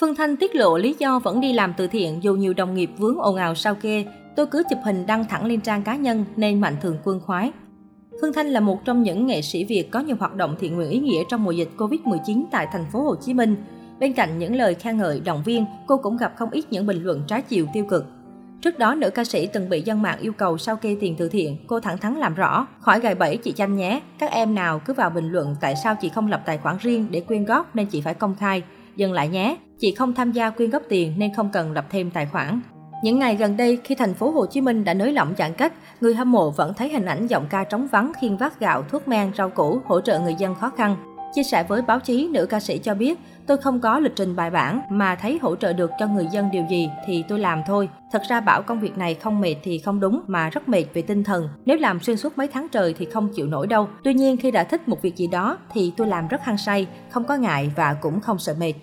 Phương Thanh tiết lộ lý do vẫn đi làm từ thiện dù nhiều đồng nghiệp vướng ồn ào sao kê. Tôi cứ chụp hình đăng thẳng lên trang cá nhân nên mạnh thường quân khoái. Phương Thanh là một trong những nghệ sĩ Việt có nhiều hoạt động thiện nguyện ý nghĩa trong mùa dịch Covid-19 tại thành phố Hồ Chí Minh. Bên cạnh những lời khen ngợi, động viên, cô cũng gặp không ít những bình luận trái chiều tiêu cực. Trước đó, nữ ca sĩ từng bị dân mạng yêu cầu sao kê tiền từ thiện. Cô thẳng thắn làm rõ, khỏi gài bẫy chị Chanh nhé. Các em nào cứ vào bình luận tại sao chị không lập tài khoản riêng để quyên góp nên chị phải công khai. Dừng lại nhé, chị không tham gia quyên góp tiền nên không cần lập thêm tài khoản. Những ngày gần đây, khi thành phố Hồ Chí Minh đã nới lỏng giãn cách, người hâm mộ vẫn thấy hình ảnh giọng ca trống vắng khiên vác gạo, thuốc men, rau củ hỗ trợ người dân khó khăn. Chia sẻ với báo chí, nữ ca sĩ cho biết, tôi không có lịch trình bài bản mà thấy hỗ trợ được cho người dân điều gì thì tôi làm thôi. Thật ra bảo công việc này không mệt thì không đúng mà rất mệt về tinh thần. Nếu làm xuyên suốt mấy tháng trời thì không chịu nổi đâu. Tuy nhiên khi đã thích một việc gì đó thì tôi làm rất hăng say, không có ngại và cũng không sợ mệt.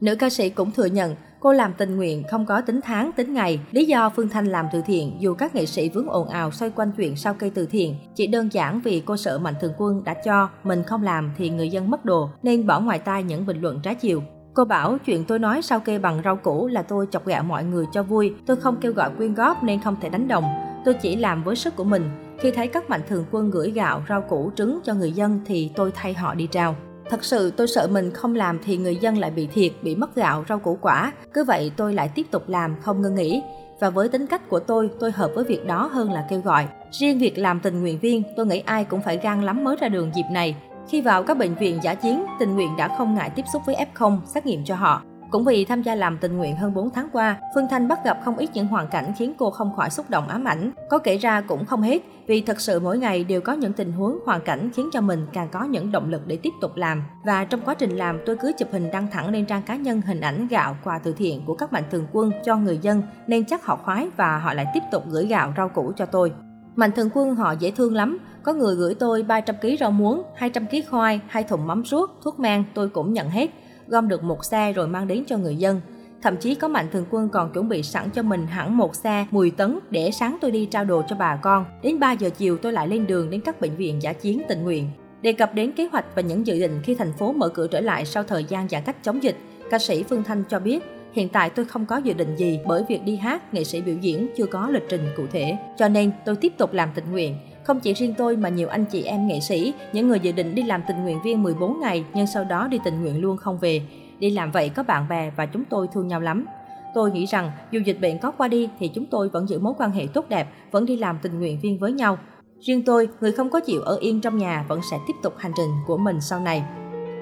Nữ ca sĩ cũng thừa nhận cô làm tình nguyện không có tính tháng, tính ngày. Lý do Phương Thanh làm từ thiện dù các nghệ sĩ vướng ồn ào xoay quanh chuyện sau cây từ thiện, chỉ đơn giản vì cô sợ Mạnh Thường Quân đã cho, mình không làm thì người dân mất đồ nên bỏ ngoài tai những bình luận trái chiều. Cô bảo chuyện tôi nói sau kê bằng rau củ là tôi chọc gạo mọi người cho vui, tôi không kêu gọi quyên góp nên không thể đánh đồng. Tôi chỉ làm với sức của mình. Khi thấy các mạnh thường quân gửi gạo, rau củ, trứng cho người dân thì tôi thay họ đi trao. Thật sự tôi sợ mình không làm thì người dân lại bị thiệt, bị mất gạo, rau củ quả. Cứ vậy tôi lại tiếp tục làm, không ngưng nghỉ. Và với tính cách của tôi, tôi hợp với việc đó hơn là kêu gọi. Riêng việc làm tình nguyện viên, tôi nghĩ ai cũng phải gan lắm mới ra đường dịp này. Khi vào các bệnh viện giả chiến, tình nguyện đã không ngại tiếp xúc với F0, xét nghiệm cho họ. Cũng vì tham gia làm tình nguyện hơn 4 tháng qua, Phương Thanh bắt gặp không ít những hoàn cảnh khiến cô không khỏi xúc động ám ảnh. Có kể ra cũng không hết, vì thật sự mỗi ngày đều có những tình huống, hoàn cảnh khiến cho mình càng có những động lực để tiếp tục làm. Và trong quá trình làm, tôi cứ chụp hình đăng thẳng lên trang cá nhân hình ảnh gạo quà từ thiện của các mạnh thường quân cho người dân, nên chắc họ khoái và họ lại tiếp tục gửi gạo rau củ cho tôi. Mạnh thường quân họ dễ thương lắm, có người gửi tôi 300 kg rau muống, 200 kg khoai, hai thùng mắm suốt, thuốc men tôi cũng nhận hết gom được một xe rồi mang đến cho người dân. Thậm chí có mạnh thường quân còn chuẩn bị sẵn cho mình hẳn một xe 10 tấn để sáng tôi đi trao đồ cho bà con. Đến 3 giờ chiều tôi lại lên đường đến các bệnh viện giả chiến tình nguyện. Đề cập đến kế hoạch và những dự định khi thành phố mở cửa trở lại sau thời gian giãn cách chống dịch, ca sĩ Phương Thanh cho biết Hiện tại tôi không có dự định gì bởi việc đi hát, nghệ sĩ biểu diễn chưa có lịch trình cụ thể. Cho nên tôi tiếp tục làm tình nguyện. Không chỉ riêng tôi mà nhiều anh chị em nghệ sĩ, những người dự định đi làm tình nguyện viên 14 ngày nhưng sau đó đi tình nguyện luôn không về. Đi làm vậy có bạn bè và chúng tôi thương nhau lắm. Tôi nghĩ rằng dù dịch bệnh có qua đi thì chúng tôi vẫn giữ mối quan hệ tốt đẹp, vẫn đi làm tình nguyện viên với nhau. Riêng tôi, người không có chịu ở yên trong nhà vẫn sẽ tiếp tục hành trình của mình sau này.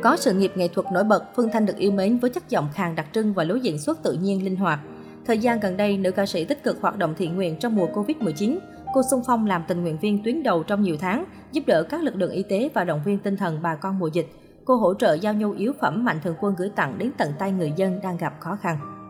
Có sự nghiệp nghệ thuật nổi bật, Phương Thanh được yêu mến với chất giọng khàn đặc trưng và lối diễn xuất tự nhiên linh hoạt. Thời gian gần đây, nữ ca sĩ tích cực hoạt động thiện nguyện trong mùa Covid-19. Cô xung phong làm tình nguyện viên tuyến đầu trong nhiều tháng, giúp đỡ các lực lượng y tế và động viên tinh thần bà con mùa dịch. Cô hỗ trợ giao nhu yếu phẩm mạnh thường quân gửi tặng đến tận tay người dân đang gặp khó khăn.